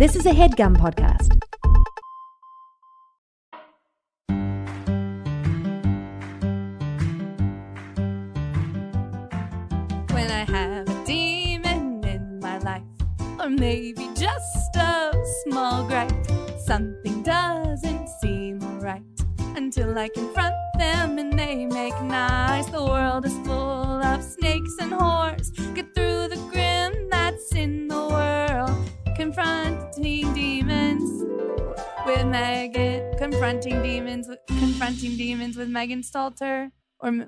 This is a headgum podcast. when I have a demon in my life, or maybe just a small gripe. Something doesn't seem right until I confront Confronting demons. Confronting demons with Megan Stalter or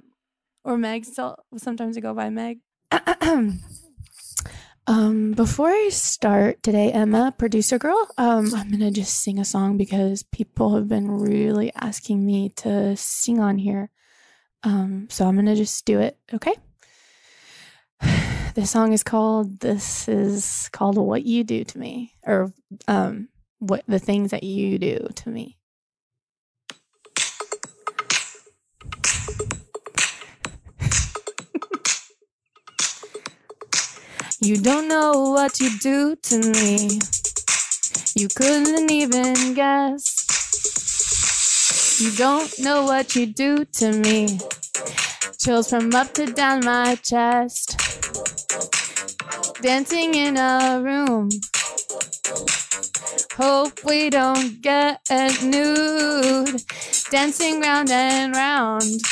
or Meg. Stal- Sometimes I go by Meg. um, before I start today, Emma, producer girl, um, I'm gonna just sing a song because people have been really asking me to sing on here. Um, so I'm gonna just do it. Okay. This song is called. This is called "What You Do to Me," or um, what the things that you do to me. You don't know what you do to me. You couldn't even guess. You don't know what you do to me. Chills from up to down my chest. Dancing in a room. Hope we don't get nude. Dancing round and round.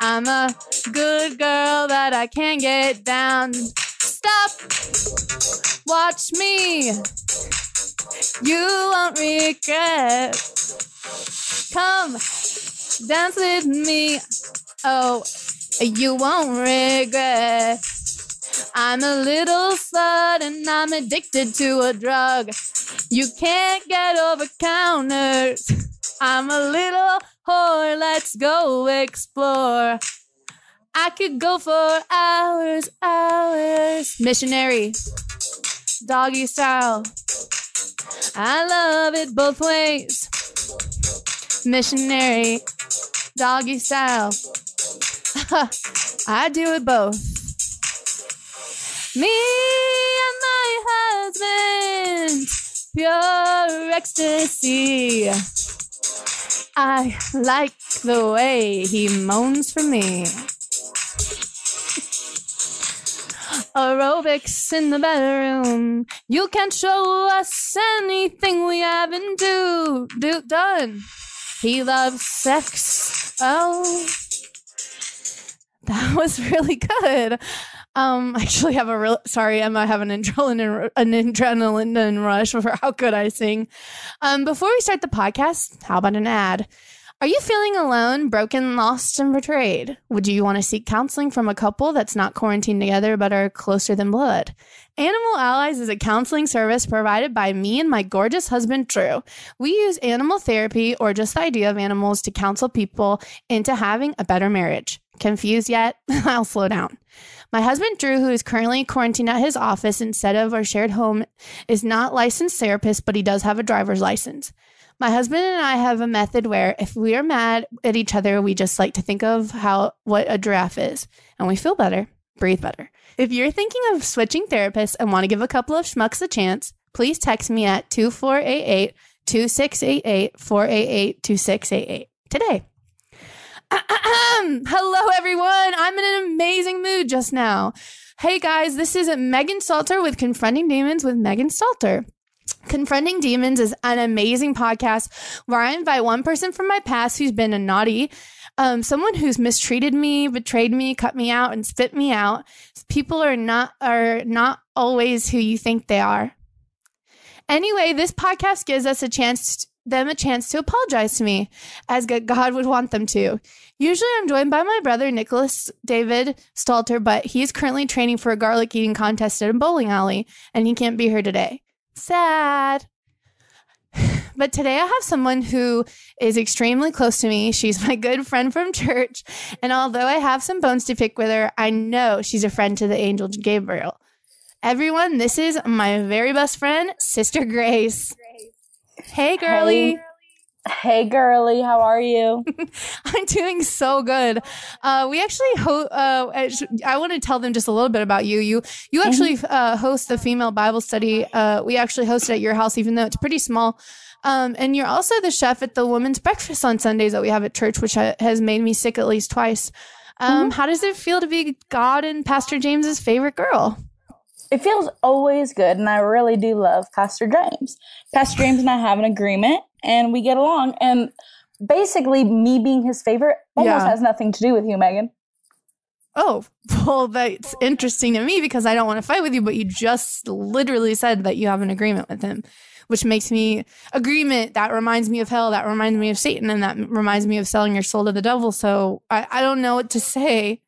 I'm a good girl that I can't get down. Stop. Watch me. You won't regret. Come dance with me. Oh, you won't regret. I'm a little slut and I'm addicted to a drug. You can't get over counters. I'm a little whore. Let's go explore. I could go for hours, hours. Missionary, doggy style. I love it both ways. Missionary, doggy style. I do it both. Me and my husband, pure ecstasy. I like the way he moans for me. Aerobics in the bedroom. You can't show us anything we haven't do, do done. He loves sex. Oh, that was really good. Um, I actually have a real sorry, Emma. I have an adrenaline an adrenaline rush for how good I sing. Um, before we start the podcast, how about an ad? Are you feeling alone, broken, lost, and betrayed? Would you want to seek counseling from a couple that's not quarantined together but are closer than blood? Animal Allies is a counseling service provided by me and my gorgeous husband, Drew. We use animal therapy or just the idea of animals to counsel people into having a better marriage. Confused yet? I'll slow down. My husband, Drew, who is currently quarantined at his office instead of our shared home, is not licensed therapist, but he does have a driver's license. My husband and I have a method where if we are mad at each other, we just like to think of how what a giraffe is, and we feel better, breathe better. If you're thinking of switching therapists and want to give a couple of schmucks a chance, please text me at 2488 2688 488 2688 today. Hello, everyone. I'm in an amazing mood just now. Hey, guys, this is Megan Stalter with Confronting Demons with Megan Stalter. Confronting Demons is an amazing podcast where I invite one person from my past who's been a naughty, um, someone who's mistreated me, betrayed me, cut me out, and spit me out. People are not are not always who you think they are. Anyway, this podcast gives us a chance them a chance to apologize to me as God would want them to. Usually I'm joined by my brother Nicholas David Stalter, but he's currently training for a garlic eating contest at a bowling alley and he can't be here today. Sad. But today I have someone who is extremely close to me. She's my good friend from church. And although I have some bones to pick with her, I know she's a friend to the angel Gabriel. Everyone, this is my very best friend, Sister Grace. Hey, girly. Hey, girly, how are you? I'm doing so good. Uh, we actually ho- uh, I want to tell them just a little bit about you. You you actually uh, host the female Bible study. Uh, we actually host it at your house, even though it's pretty small. Um, and you're also the chef at the women's breakfast on Sundays that we have at church, which ha- has made me sick at least twice. Um, How does it feel to be God and Pastor James's favorite girl? It feels always good, and I really do love Pastor James. Pastor James and I have an agreement, and we get along. And basically, me being his favorite almost Yeah. has nothing to do with you, Megan. Oh, well, that's interesting to me because I don't want to fight with you, but you just literally said that you have an agreement with him, which makes me agreement that reminds me of hell, that reminds me of Satan, and that reminds me of selling your soul to the devil. So I, I don't know what to say.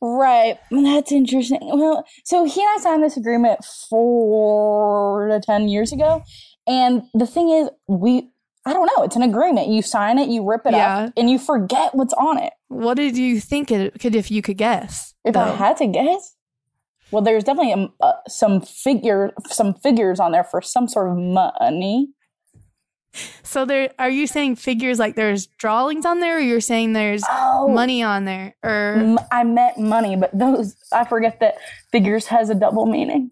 Right. That's interesting. Well, so he and I signed this agreement four to 10 years ago. And the thing is, we, I don't know, it's an agreement. You sign it, you rip it Yeah. up, and you forget what's on it. What did you think it could, if you could guess? If I had to guess, well, there's definitely um, uh, some figure, some figures on there for some sort of money. So there, are you saying figures like there's drawings on there, or you're saying there's Oh, money on there, or M- I meant money, but those I forget that figures has a double meaning.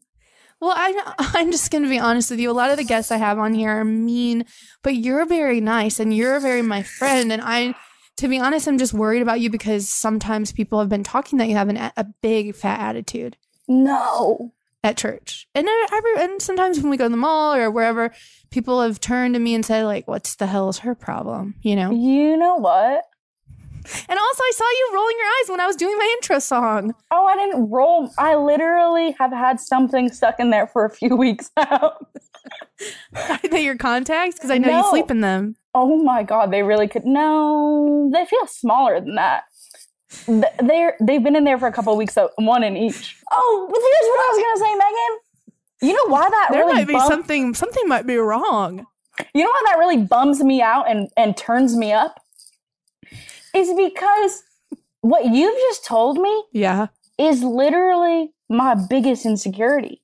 Well, I, I'm just going to be honest with you. A lot of the guests I have on here are mean, but you're very nice and you're very my friend. And I, to be honest, I'm just worried about you because sometimes people have been talking that you have an, a big fat attitude No, at church. And I, and sometimes when we go to the mall or wherever, people have turned to me and said like, "What's the hell is her problem?" You know. you know what? And also, I saw you rolling your eyes when I was doing my intro song. Oh, I didn't roll. I literally have had something stuck in there for a few weeks now. Are they your contacts? Because I know you sleep in them. oh my god, they really could. No, they feel smaller than that. Th- They're they've been in there for a couple of weeks, so one in each. Oh, but here's what I was gonna say, Megan. You know why that There really might be bum- something. Something might be wrong. You know why that really bums me out and and turns me up? Is because what you've just told me Yeah. is literally my biggest insecurity.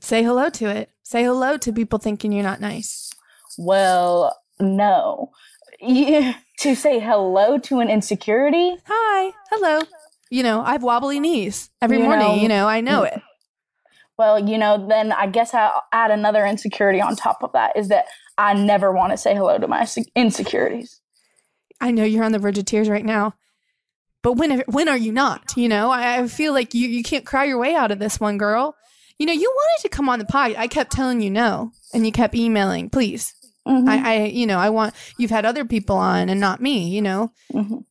Say hello to it. Say hello to people thinking you're not nice. Well, no. Yeah, to say hello to an insecurity, Hi. Hello. You know, I have wobbly knees every You morning. know- you know, I know it. well, you know, then I guess I'll add another insecurity on top of that is that I never want to say hello to my insecurities. I know you're on the verge of tears right now. But when when are you not? You know, I, I feel like you, you can't cry your way out of this one, girl. You know, you wanted to come on the pod. I kept telling you no, and you kept emailing, please. Mhm, I, I, you know, I want you've had other people on and not me. You know, mhm.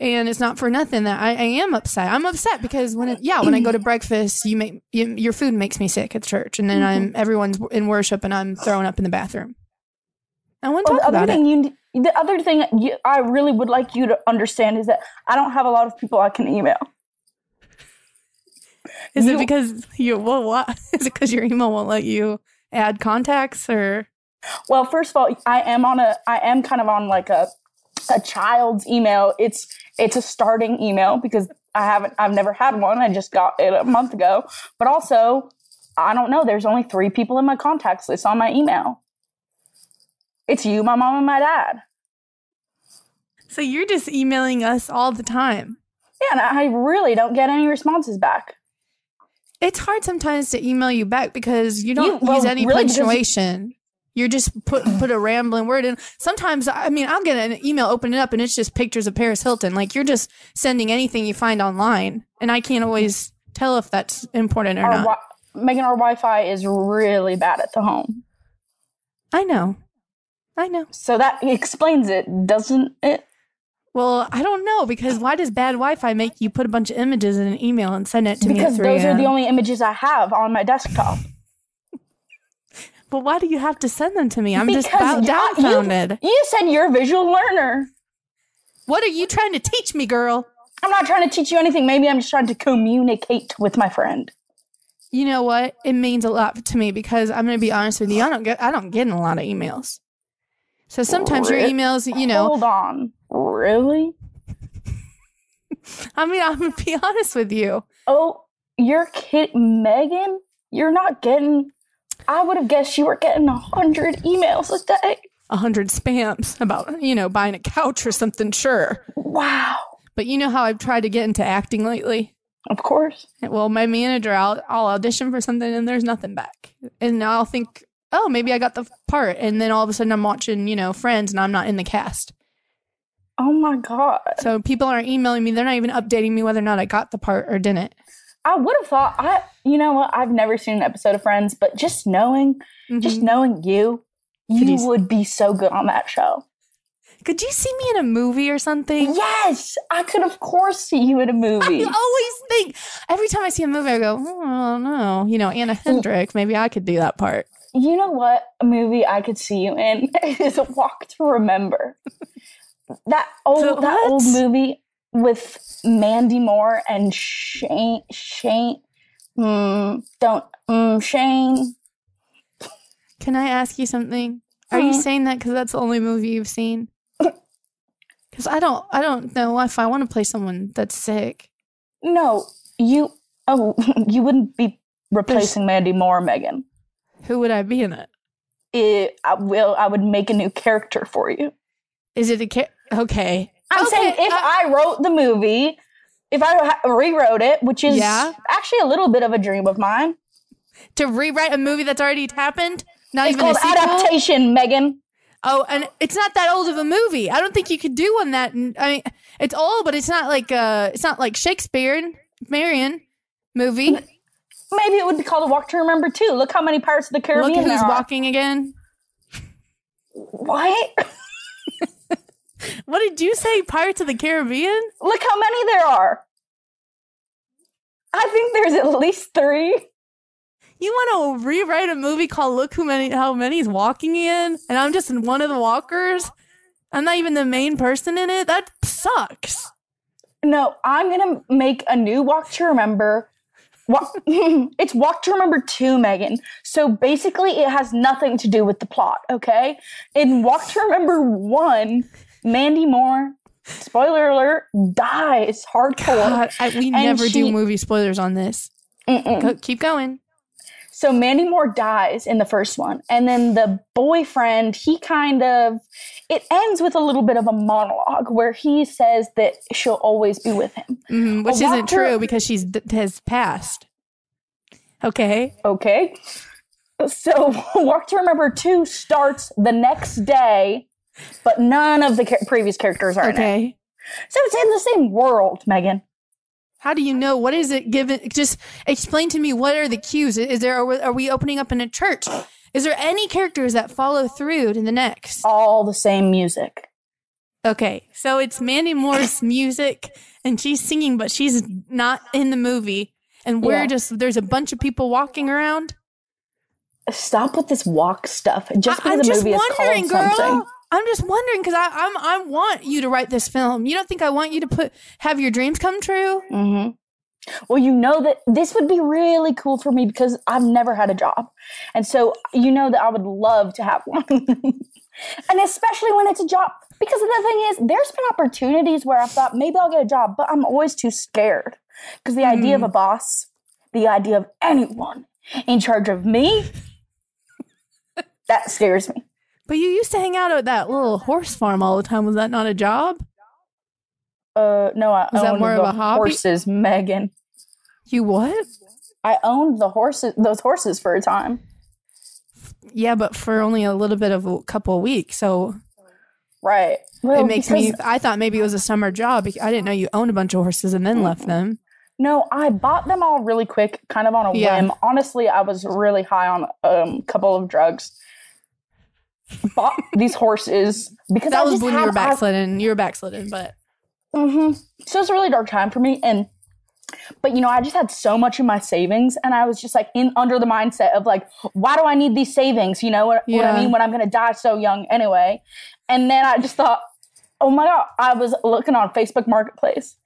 and it's not for nothing that I, I am upset. I'm upset because when it, yeah, when I go to breakfast, you make you, your food makes me sick at church, and then I'm everyone's in worship and I'm throwing up in the bathroom. I want to Well, talk about it. thing you, the other thing you, I really would like you to understand is that I don't have a lot of people I can email. Is it because you well what is it because your email won't let you add contacts or Well, first of all, I am on a I am kind of on like a a child's email. It's it's a starting email because I haven't I've never had one. I just got it a month ago. But also, I don't know, there's only 3 people in my contacts list on my email. It's you, my mom, and my dad. so you're just emailing us all the time. Yeah, and I really don't get any responses back. It's hard sometimes to email you back because you don't You- well, use any really, punctuation. You're just put put a rambling word in. Sometimes I mean I'll get an email, open it up, and it's just pictures of Paris Hilton. Like you're just sending anything you find online, and I can't always tell if that's important or Our not. wi- Megan, our Wi-Fi is really bad at the home. I know, I know. So that explains it, doesn't it? Well, I don't know because why does bad Wi-Fi make you put a bunch of images in an email and send it to me? Because those are the only images I have on my desktop. But why do you have to send them to me? I'm just Because about you- dumbfounded. You said you're a visual learner. What are you trying to teach me, girl? I'm not trying to teach you anything. Maybe I'm just trying to communicate with my friend. You know what? It means a lot to me because I'm going to be honest with you. I don't get I don't get a lot of emails. So sometimes your emails, you know, Hold on. Really? I mean, I'm going to be honest with you. Oh, you're kidding, Megan? You're not getting. I would have guessed you were getting a hundred emails a day. a hundred spams about you know buying a couch or something. Sure, Wow. but you know how I've tried to get into acting lately. Of course. Well, my manager, I'll, I'll audition for something and there's nothing back. And I'll think, oh, maybe I got the part. And then all of a sudden I'm watching, you know, Friends and I'm not in the cast. Oh my god. So people aren't emailing me. They're not even updating me whether or not I got the part or didn't. I would have thought I you know what, I've never seen an episode of Friends, but just knowing just Mhm. knowing you, you you would be so good on that show. Could you see me in a movie or something? Yes, I could of course see you in a movie. I always think every time I see a movie, I go, oh, no. You know, Anna Kendrick, maybe I could do that part. You know what a movie I could see you in is Walk to Remember. that old that old movie with Mandy Moore and Shane Shane mm, don't mm, Shane. Can I ask you something? Are you Hmm. saying that because that's the only movie you've seen? Because I don't, I don't know if I want to play someone that's sick. No, you oh you wouldn't be replacing Mandy Moore, Megan. Who would I be in it? It, I will I would make a new character for you. Is it a ca- okay? I'm Okay, saying if uh, I wrote the movie, if I rewrote it, which is Yeah. actually a little bit of a dream of mine. to rewrite a movie that's already happened, not It's even a called adaptation, Megan. Oh, and it's not that old of a movie. I don't think you could do one that. I mean, it's old, but it's not like uh, it's not like Shakespeare, Marion movie. Maybe it would be called A Walk to Remember too. Look how many Pirates of the Caribbean Look who's walking again. What? What did you say? Pirates of the Caribbean? Look how many there are. I think there's at least three. You want to rewrite a movie called "Look Who Many How Many's Walking In," and I'm just one of the walkers. I'm not even the main person in it. That sucks. No, I'm gonna make a new Walk to Remember. Walk, it's Walk to Remember 2, Megan. So basically, it has nothing to do with the plot, okay? In Walk to Remember 1, Mandy Moore, spoiler alert, dies hardcore. God, I, we never do movie spoilers on this. Go, keep going. So Mandy Moore dies in the first one, and then the boyfriend, he kind of it ends with a little bit of a monologue where he says that she'll always be with him. Mhm, which isn't true because she's has passed. Okay. Okay. So Walk to Remember 2 starts the next day, but none of the cha- previous characters are in it. Okay. So it's in the same world, Megan. How do you know? What is it given? Just explain to me what are the cues? Is there, are we, are we opening up in a church? Is there any characters that follow through to the next? All the same music. Okay. So it's Mandy Moore's music and she's singing, but she's not in the movie. And we're Yeah. just, there's a bunch of people walking around. Stop with this walk stuff. Just I, because am the just movie is wondering, called girl. something. I'm just wondering because I I'm I want you to write this film. You don't think I want you to put have your dreams come true? hmm Well, you know that this would be really cool for me because I've never had a job. And so you know that I would love to have one. and especially when it's a job. Because the thing is, there's been opportunities where I thought maybe I'll get a job, but I'm always too scared. Because the idea of a boss, the idea of anyone in charge of me, that scares me. But you used to hang out at that little horse farm all the time. Was that not a job? Uh, no, I Is that owned more of a hobby? horses, Megan. You what? I owned the horses, those horses for a time. Yeah, but for only a little bit of a couple of weeks. So Right. Well, it makes me. I thought maybe it was a summer job. I didn't know you owned a bunch of horses and then left them. No, I bought them all really quick, kind of on a Yeah. whim. Honestly, I was really high on um, a couple of drugs. Bought these horses because That I was just when you were backslidden. You were backslidden, but Mhm. So it's a really dark time for me, and but you know, I just had so much in my savings, and I was just like in under the mindset of like, why do I need these savings? You know what, what I mean? When I'm gonna die so young anyway. And then I just thought, oh my god, I was looking on Facebook Marketplace,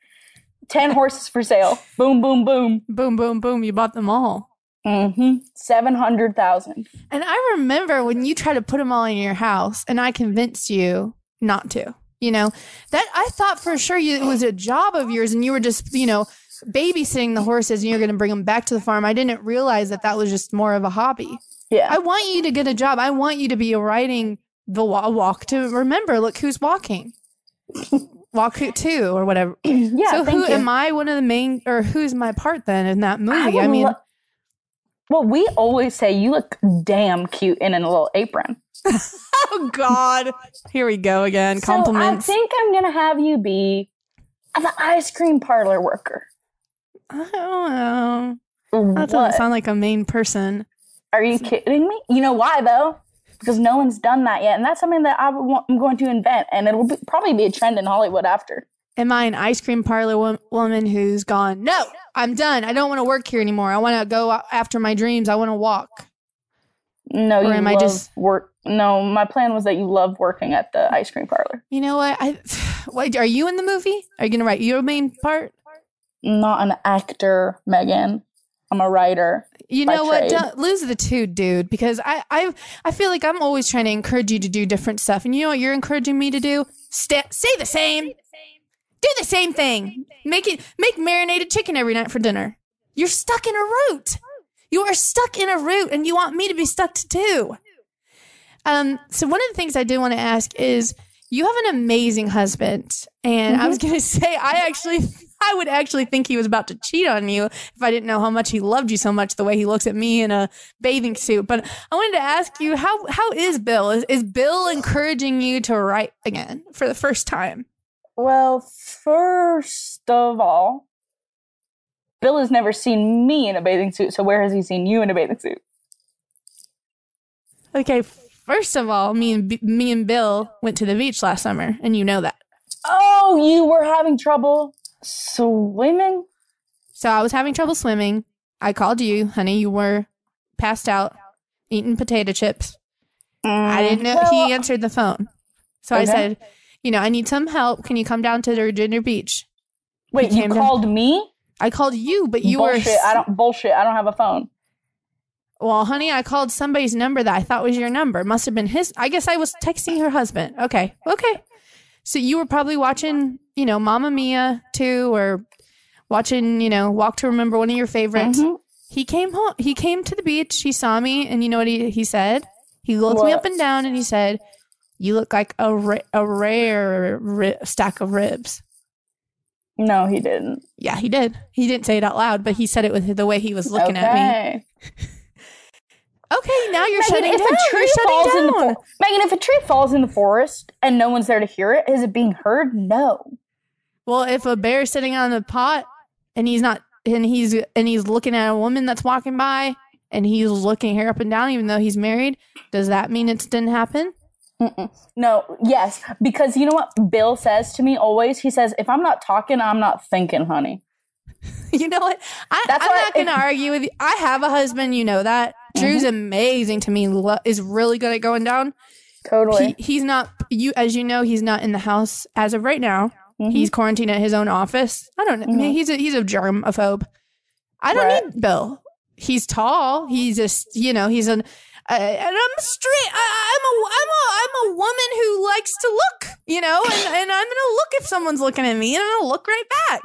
ten horses for sale. Boom, boom, boom. boom, boom, boom. You bought them all. Mm-hmm. Seven hundred thousand. And I remember when you tried to put them all in your house, and I convinced you not to. You know that I thought for sure you, it was a job of yours, and you were just you know babysitting the horses, and you're going to bring them back to the farm. I didn't realize that that was just more of a hobby. Yeah. I want you to get a job. I want you to be a writing the walk to remember. Look who's walking. walk who two or whatever. yeah. so who you. am I? One of the main or who's my part then in that movie? I, would mean, lo- well, we always say you look damn cute in a little apron. oh God, here we go again. Compliments. I think I'm gonna have you be the ice cream parlor worker. I don't know. That doesn't sound like a main person. Are you kidding me? You know why though? Because no one's done that yet, and that's something that I want, I'm going to invent, and it'll be, probably be a trend in Hollywood after. Am I an ice cream parlor wo- woman who's gone? No, I'm done. I don't want to work here anymore. I want to go after my dreams. I want to walk. No, Or you am I just- work. No, my plan was that you love working at the ice cream parlor. You know what? I. Wait, are you in the movie? Are you gonna write your main part? Not an actor, Megan. I'm a writer. You know what? trade. Don't lose the two, dude. Because I, I, I feel like I'm always trying to encourage you to do different stuff, and you know what you're encouraging me to do? Stay, say the same. Do the same thing. Make it. Make marinated chicken every night for dinner. You're stuck in a route. You are stuck in a route, and you want me to be stuck to too. Um. So one of the things I do want to ask is, you have an amazing husband, and I was going to say, I actually, I would actually think he was about to cheat on you if I didn't know how much he loved you so much. The way he looks at me in a bathing suit. But I wanted to ask you, how how is Bill? Is, is Bill encouraging you to write again for the first time? Well, first of all, Bill has never seen me in a bathing suit, so where has he seen you in a bathing suit? Okay, first of all, me and B- me and Bill went to the beach last summer, and you know that. Oh, you were having trouble swimming? So I was having trouble swimming. I called you, honey. You were passed out, eating potato chips. I mm, didn't know Well, he answered the phone. So I said, you know, I need some help. Can you come down to the Virginia Beach? Wait, you down- called me? I called you, but you bullshit. were I don't bullshit. I don't have a phone. Well, honey, I called somebody's number that I thought was your number. It must have been his. I guess I was texting her husband. Okay. Okay. So you were probably watching, you know, Mamma Mia too, or watching, you know, Walk to Remember, one of your favorites. Mhm. He came home. He came to the beach. He saw me, and you know what he, he said? He looked me up and down, and he said, "You look like a ra- a rare ri- stack of ribs." No, he didn't. Yeah, he did. He didn't say it out loud, but he said it with the way he was looking at me. Okay. Okay, now you're Megan, shutting if down. a tree falls in the down. for- Megan, if a tree falls in the forest and no one's there to hear it, is it being heard? No. Well, if a bear's sitting on the pot and he's not and he's and he's looking at a woman that's walking by and he's looking her up and down even though he's married, does that mean it didn't happen? Mm-mm. No, yes, because you know what Bill says to me always? He says, if I'm not talking, I'm not thinking, honey. you know what? I, why not going to argue with you. I have a husband, you know that. Drew's amazing to me. Lo- is really good at going down. Totally. He, he's not you as you know, he's not in the house as of right now. Mhm. He's quarantined at his own office. I don't know. Mhm. He's a he's a germaphobe. I don't Right. need Bill. He's tall. He's just you know he's an and I'm straight. I, I'm a I'm a I'm a woman who likes to look. You know, and and I'm gonna look if someone's looking at me, and I'm gonna look right back.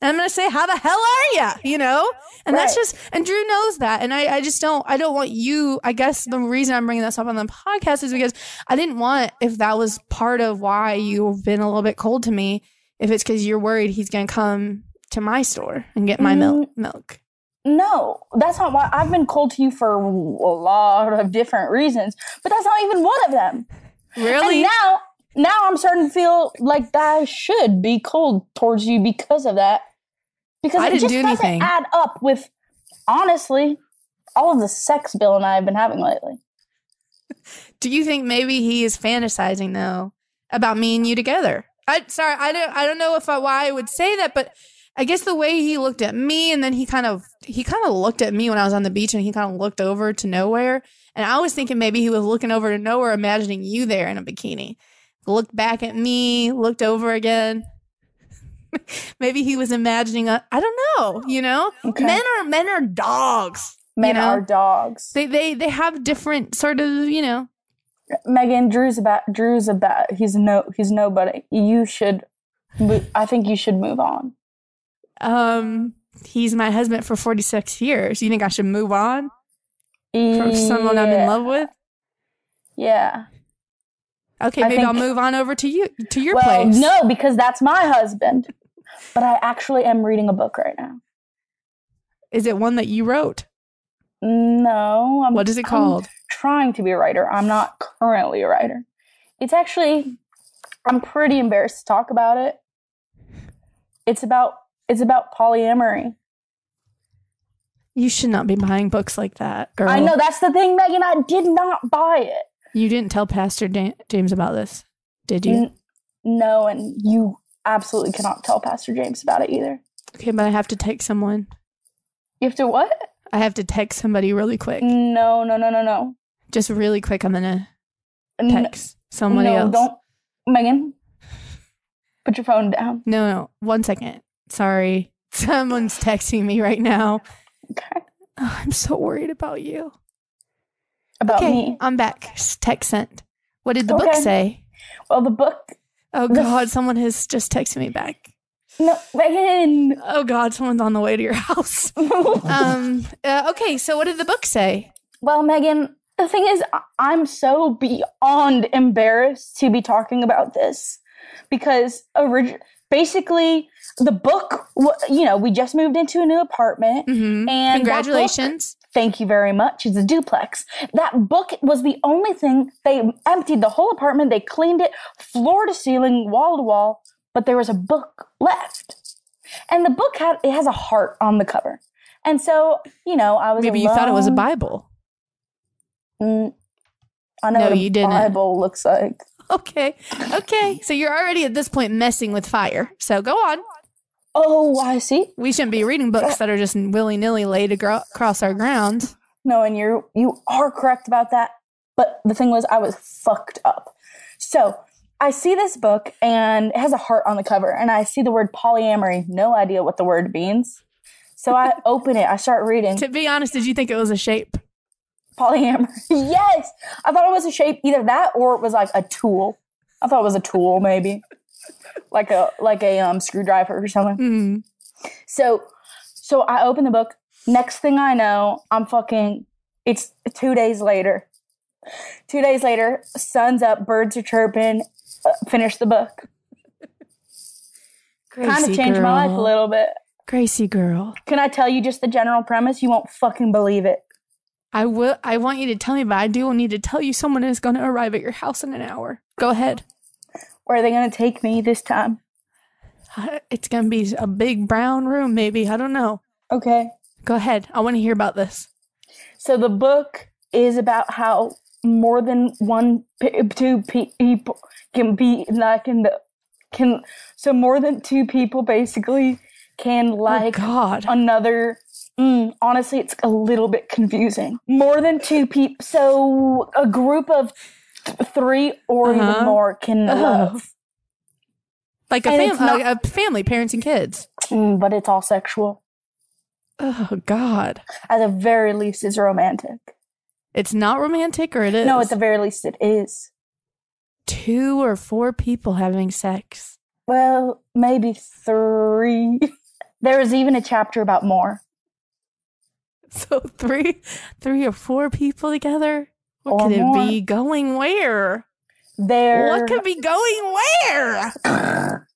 And I'm gonna say, "How the hell are you?" You know, and that's just and Drew knows that, and I I just don't I don't want you. I guess the reason I'm bringing this up on the podcast is because I didn't want if that was part of why you've been a little bit cold to me. If it's because you're worried he's gonna come to my store and get my mm-hmm. milk milk. No, that's not why I've been cold to you for a lot of different reasons, but that's not even one of them. Really? And now, now I'm starting to feel like I should be cold towards you because of that. Because I it didn't just do doesn't anything. add up with, honestly, all of the sex Bill and I have been having lately. Do you think maybe he is fantasizing though about me and you together? I sorry, I don't I don't know if I, why I would say that, but I guess the way he looked at me and then he kind of he kind of looked at me when I was on the beach and he kind of looked over to nowhere. And I was thinking maybe he was looking over to nowhere, imagining you there in a bikini. Looked back at me, looked over again. maybe he was imagining a, I don't know, you know? Okay. Men are men are dogs. Men know? are dogs. They they they have different sort of, you know, Megan, Drew's about. Drew's about. He's no. He's nobody. You should. I think you should move on. Um, he's my husband for 46 years. You think I should move on from someone I'm in love with? Yeah. Okay, I maybe I'll move on over to you to your well, place. no, because that's my husband. But I actually am reading a book right now. Is it one that you wrote? No, I'm, What is it I'm called? trying to be a writer. I'm not currently a writer. It's actually I'm pretty embarrassed to talk about it. It's about it's about polyamory. You should not be buying books like that, girl. I know that's the thing, Megan. I did not buy it. You didn't tell Pastor Dan- James about this, did you? N- no, and you absolutely cannot tell Pastor James about it either. Okay, but I have to text someone. You have to what? I have to text somebody really quick. No, no, no, no, no. Just really quick. I'm gonna text somebody no, else. don't, Megan. Put your phone down. No, no, one second. Sorry, someone's texting me right now. Okay. Oh, I'm so worried about you. About okay, me. I'm back. Text sent. What did the book say? Well, the book. Oh The- God, someone has just texted me back. No, Megan. Oh God, someone's on the way to your house. um. uh, okay, so what did the book say? well, Megan. The thing is, I'm so beyond embarrassed to be talking about this because orig- basically the book. You know, we just moved into a new apartment, hmm and that book- Congratulations. Thank you very much. It's a duplex. That book was the only thing they emptied the whole apartment. They cleaned it floor to ceiling, wall to wall, but there was a book left. And the book had it has a heart on the cover. And so, you know, I was Maybe you thought it was a. Bible. Mm, I know No, what a you didn't. Bible looks like. Okay. Okay. So you're already at this point messing with fire. So go on. Oh, I see. We shouldn't be reading books that are just willy nilly laid across our ground. No, and you're you are correct about that. But the thing was, I was fucked up. So I see this book and it has a heart on the cover, and I see the word polyamory. No idea what the word means. So I open it. I start reading To be honest, did you think it was a shape? polyamory. yes, I thought it was a shape, either that or it was like a tool. I thought it was a tool, maybe like a like a um screwdriver or something. Mm. So, so I open the book. Next thing I know, I'm fucking. It's two days later. Two days later, sun's up, birds are chirping. Uh, finish the book. Kind of changed my life a little bit. Gracie girl. Can I tell you just the general premise? You won't fucking believe it. I will. I want you to tell me, but I do need to tell you someone is going to arrive at your house in an hour. Go ahead. Where are they going to take me this time? Uh, It's going to be a big brown room, maybe. I don't know. Okay. Go ahead. I want to hear about this. So the book is about how more than one, two people can be like in the can. So more than two people basically can like oh God. another. Mm, honestly, it's a little bit confusing. More than two people. So a group of three or Uh-huh. even more can Oh. love, Like a, fam- not- a, a family, parents and kids. Mm, but it's all sexual. Oh God. At the very least, it's romantic. It's not romantic, or it is. No, at the very least, it is. two or four people having sex. Well, maybe three. there is even a chapter about more. So three, three or four people together. What could it be going where? There, What could be going where?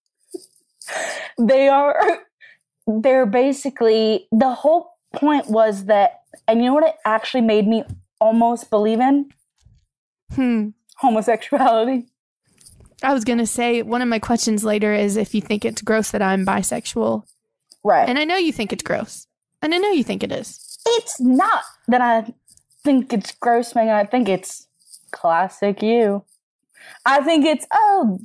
they are. They're basically the whole point was that, and you know what it actually made me almost believe in Hmm. homosexuality. I was gonna say one of my questions later is if you think it's gross that I'm bisexual, Right. and I know you think it's gross, and I know you think it is. it's not that I think it's gross, Megan. I think it's classic you. I think it's oh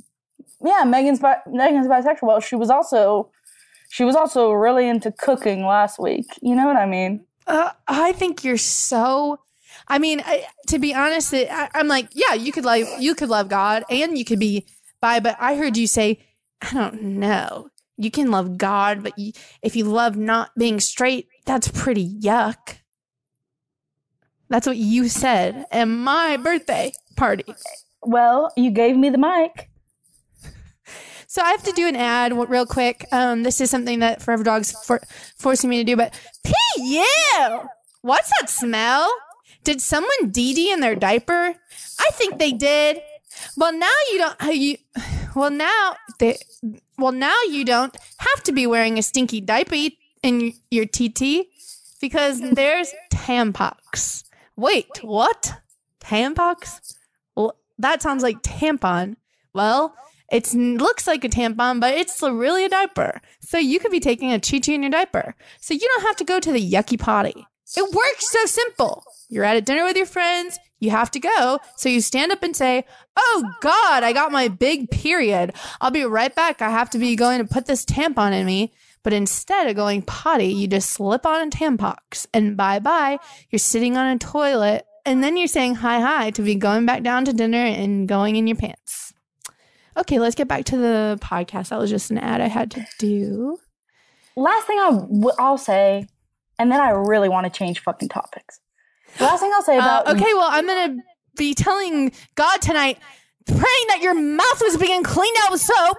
yeah, Megan's bi- Megan's bisexual. Well, she was also she was also really into cooking last week. You know what I mean? Uh, I think you're so. I mean, I, to be honest, I, I'm like, yeah, you could love you could love God and you could be bi, but I heard you say, I don't know, you can love God, but you, if you love not being straight, that's pretty yuck. That's what you said at my birthday party. Well, you gave me the mic. So I have to do an ad real quick. Um, this is something that Forever Dogs for- forcing me to do, but P.U. What's that smell? Did someone DD in their diaper? I think they did. Well, now you don't. uh, You, well, now they. Well, now you don't have to be wearing a stinky diaper in your TT because there's Tampax. Wait, what? Tampax? Well, that sounds like tampon. Well, it looks like a tampon, but it's really a diaper. So you could be taking a chi chi in your diaper. So you don't have to go to the yucky potty. It works so simple. You're at a dinner with your friends, you have to go. So you stand up and say, Oh God, I got my big period. I'll be right back. I have to be going to put this tampon in me. But instead of going potty, you just slip on a Tampax and bye bye. You're sitting on a toilet and then you're saying hi hi to be going back down to dinner and going in your pants. Okay, let's get back to the podcast. That was just an ad I had to do. Last thing I w- I'll say, and then I really want to change fucking topics. The last thing I'll say Uh, about okay, well, I'm going to be telling God tonight, praying that your mouth was being cleaned out with soap.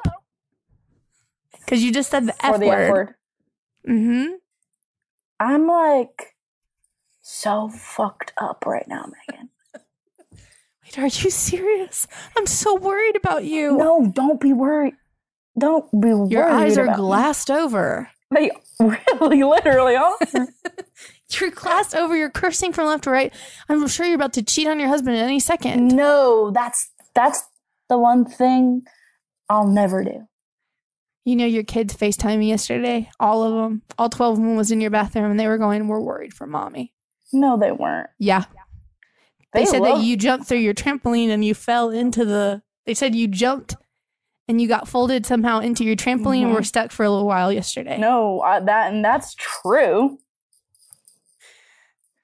Because you just said the F the word. F word, Mm-hmm. I'm like so fucked up right now, Megan. Wait, are you serious? I'm so worried about you. No, don't be worried. Don't be worried. Your eyes are about me. glassed over. They really, literally are. You're glassed over. You're cursing from left to right. I'm sure you're about to cheat on your husband at any second. no, that's that's the one thing I'll never do. You know, your kids FaceTime me yesterday. All of them, all 12 of them was in your bathroom and they were going, We're worried for mommy. No, they weren't. Yeah. They, They said love- that you jumped through your trampoline and you fell into the. They said you jumped and you got folded somehow into your trampoline and Mhm. were stuck for a little while yesterday. No, that and that's true.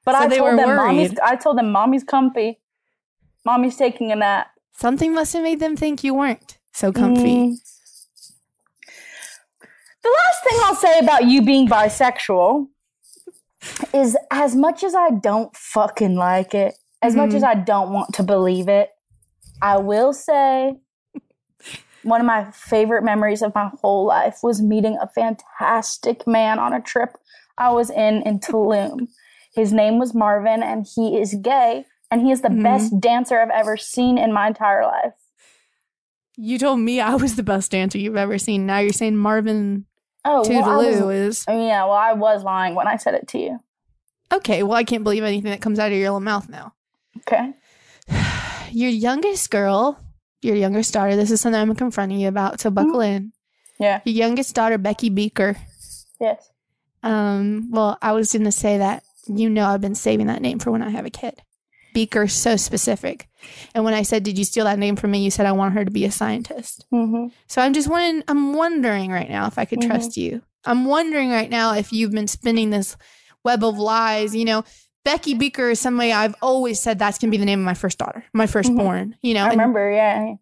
But So I told them mommy's. I told them mommy's comfy. Mommy's taking a nap. Something must have made them think you weren't so comfy. Mm. The last thing I'll say about you being bisexual is as much as I don't fucking like it, as much Mhm. as I don't want to believe it, I will say one of my favorite memories of my whole life was meeting a fantastic man on a trip I was in in Tulum. His name was Marvin, and he is gay, and he is the Mhm. best dancer I've ever seen in my entire life. You told me I was the best dancer you've ever seen. Now you're saying Marvin Oh, well, I was- is. I mean, yeah, well, I was lying when I said it to you. Okay, well, I can't believe anything that comes out of your little mouth now. Okay. Your youngest girl, your youngest daughter, this is something I'm confronting you about, so buckle in. Yeah. Your youngest daughter, Becky Beaker. Yes. Um, well, I was going to say that you know I've been saving that name for when I have a kid. Beaker's so specific. And when I said, "Did you steal that name from me?" you said I want her to be a scientist. Mm-hmm. So I'm just wondering, I'm wondering right now if I could Mhm. trust you. I'm wondering right now if you've been spinning this web of lies. You know, Becky Beaker is somebody I've always said that's going to be the name of my first daughter, my firstborn. You know, Mm-hmm. I remember, yeah.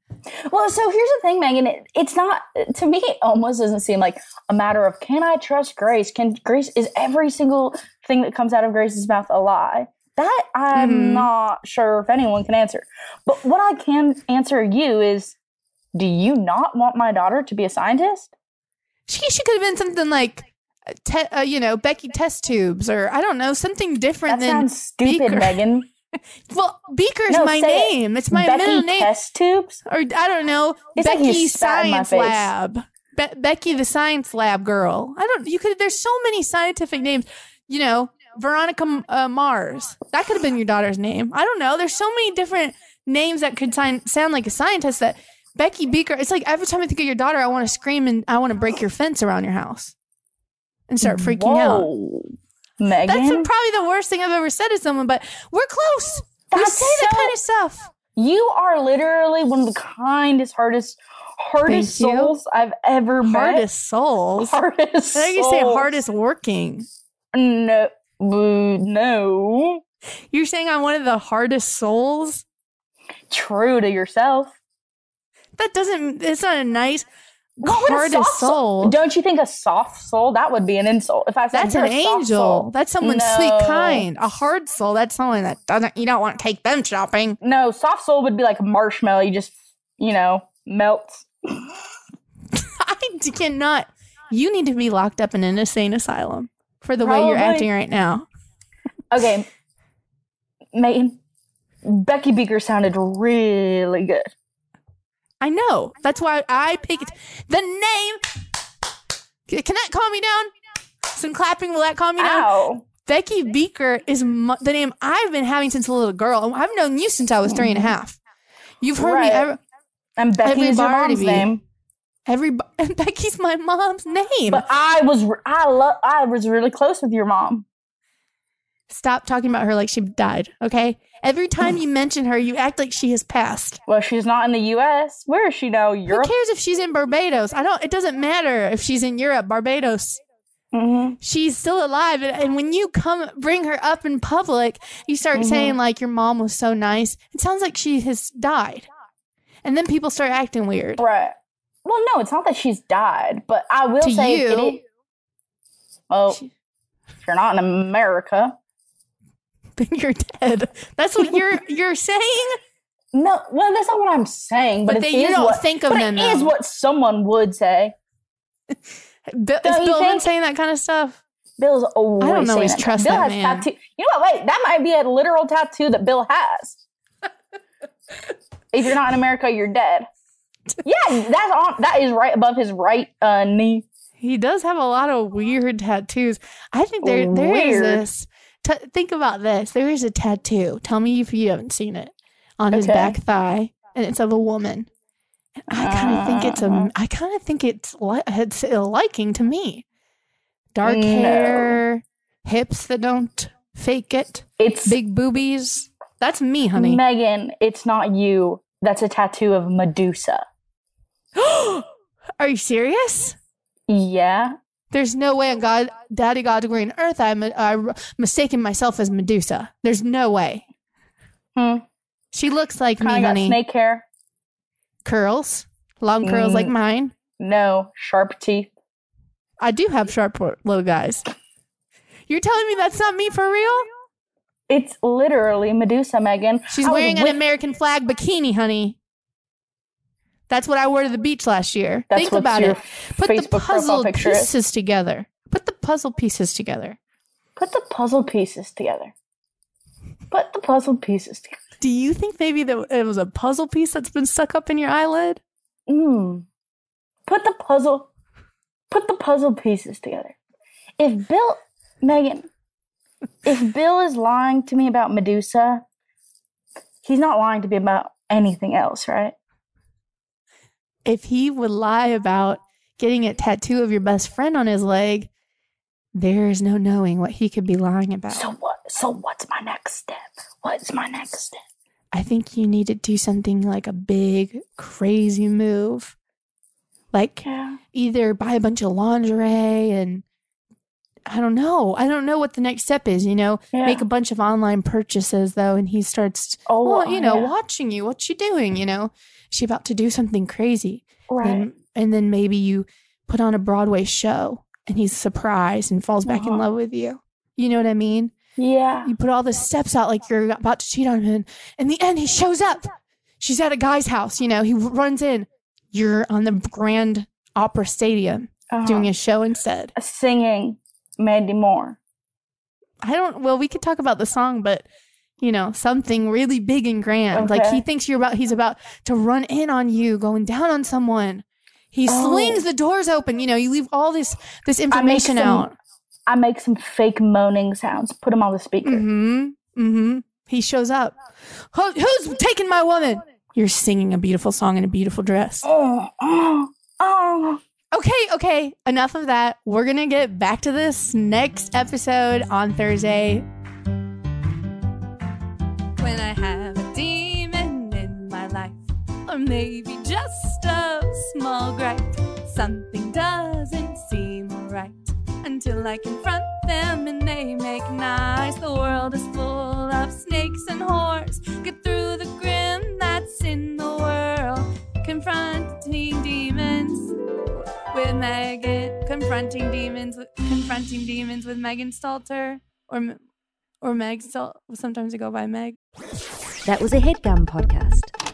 Well, so here's the thing, Megan. It, it's not to me. It almost doesn't seem like a matter of can I trust Grace? Can Grace is every single thing that comes out of Grace's mouth a lie? That I'm Mhm. not sure if anyone can answer. But what I can answer you is, do you not want my daughter to be a scientist? she, she could have been something like, uh, te- uh, you know, Becky test tubes, or I don't know, something different That than. sounds stupid, Beaker. Megan. Well, Beaker's No, my say it. name. It's my Becky middle name. test tubes. or I don't know, It's Becky my Science. Lab. Be- Becky the Science Lab girl. I don't. You could. There's so many scientific names. You know, Veronica uh, Mars. That could have been your daughter's name. I don't know. There's so many different names that could sign, sound like a scientist. That Becky Beaker. It's like every time I think of your daughter, I want to scream and I want to break your fence around your house and start freaking out. Whoa. Megan. That's probably the worst thing I've ever said to someone. But we're close. we That's say that kind of stuff. You are literally one of the kindest, hardest, hardest souls I've ever met. Hardest souls. hardest. I think you say hardest working. No, no. You're saying I'm one of the hardest souls? True to yourself. That doesn't, it's not a nice, What hardest soft soul. Don't you think a soft soul? That would be an insult. If I said That's an angel. soul. That's someone No. sweet, kind. A hard soul, that's someone that doesn't, you don't want to take them shopping. No, soft soul would be like a marshmallow. You just, you know, melts. I cannot. You need to be locked up in an insane asylum for the way you're acting right now. Okay, Megan. Becky Beaker sounded really good. I know. That's why I picked. The name. Can that calm me down? Some clapping will that calm me down? Ow. Becky Beaker is mu- the name I've been having since a little girl. I've known you since I was three and a half. You've heard me Right. ever, And Becky is your Everybody mom's name. Every. And Becky's my mom's name. But I was I love I was really close with your mom. Stop talking about her like she died. Okay. Every time you mention her, you act like she has passed. Well, she's not in the U.S. Where is she now? Europe. Who cares if she's in Barbados? I don't. It doesn't matter if she's in Europe, Barbados. hmm she's still alive and, and when you come bring her up in public you start Mhm. saying like your mom was so nice it sounds like she has died and then people start acting weird Right. Well, no, it's not that she's died, but I will To say you- it is. Well, She- if you're not in America. then you're dead that's what you're you're saying No, well, that's not what I'm saying. But, but, it they, you is don't what, think of but them it is though. what someone would say. Bill, is Don't Bill been saying that kind of stuff Bill's always. I don't always that. trust Bill that has man. tattoo. You know what? Wait, that might be a literal tattoo that Bill has. if you're not in America, you're dead. Yeah, that's on. That is right above his right uh, knee. he does have a lot of weird tattoos i think there there is Weird. this t- think about this there is a tattoo tell me if you haven't seen it on his back thigh and it's of a woman and i kind of think it's Uh-huh. a i kind of think it's li- it's a liking to me dark No. hair hips that don't fake it It's big boobies that's me honey Megan. It's not you. That's a tattoo of Medusa. are you serious Yeah. There's no way on God, Daddy God's green earth, I'm uh, mistaken myself as Medusa. There's no way. Hmm. She looks like Kind me, honey. snake hair. Curls, long curls like Mm. mine. No sharp teeth. I do have sharp little guys. You're telling me that's not me for real? It's literally Medusa, Megan. She's I wearing an with- American flag bikini, honey. That's what I wore to the beach last year. That's Think what about your it. Put the Facebook profile puzzle picture is. pieces together. Put the puzzle pieces together. Put the puzzle pieces together. Put the puzzle pieces together. Do you think maybe that it was a puzzle piece that's been stuck up in your eyelid? Mm. Put the puzzle. Put the puzzle pieces together. If Bill, Megan, if Bill is lying to me about Medusa, he's not lying to me about anything else, right? If he would lie about getting a tattoo of your best friend on his leg, there is no knowing what he could be lying about. So what? So what's my next step? What's my next step? I think you need to do something like a big, crazy move. Like Yeah. either buy a bunch of lingerie and I don't know. I don't know what the next step is, you know? Yeah. Make a bunch of online purchases though, and he starts, Oh, well, uh, you know, yeah. watching you. What's she doing? You know, she about to do something crazy. Right. and, and then maybe you put on a Broadway show and he's surprised and falls back in Uh-huh. love with you. You know what I mean? yeah. You put all the steps out like you're about to cheat on him. And in the end, he shows up. She's at a guy's house. You know, he runs in. You're on the Grand Opera Stadium Uh-huh. doing a show instead. singing Mandy Moore. I don't, well, we could talk about the song, but you know, something really big and grand. Like he thinks you're about, he's about to run in on you, going down on someone. He Oh. slings the doors open. You know, you leave all this this information some- out. I make some fake moaning sounds. Put them on the speaker. Mm-hmm. Mm-hmm. He shows up. Who, who's taking my woman? You're singing a beautiful song in a beautiful dress. Oh, oh, oh. Okay, okay. Enough of that. We're gonna get back to this next episode on Thursday. When I have a demon in my life, or maybe just a small gripe, something doesn't seem right until I confront them and they make nice. The world is full of snakes and whores. Get through the grim that's in the world. Confronting demons with Megan. Confronting demons. With, confronting demons with Megan Stalter or or Meg Stalter. Sometimes I go by Meg. That was a headgum podcast.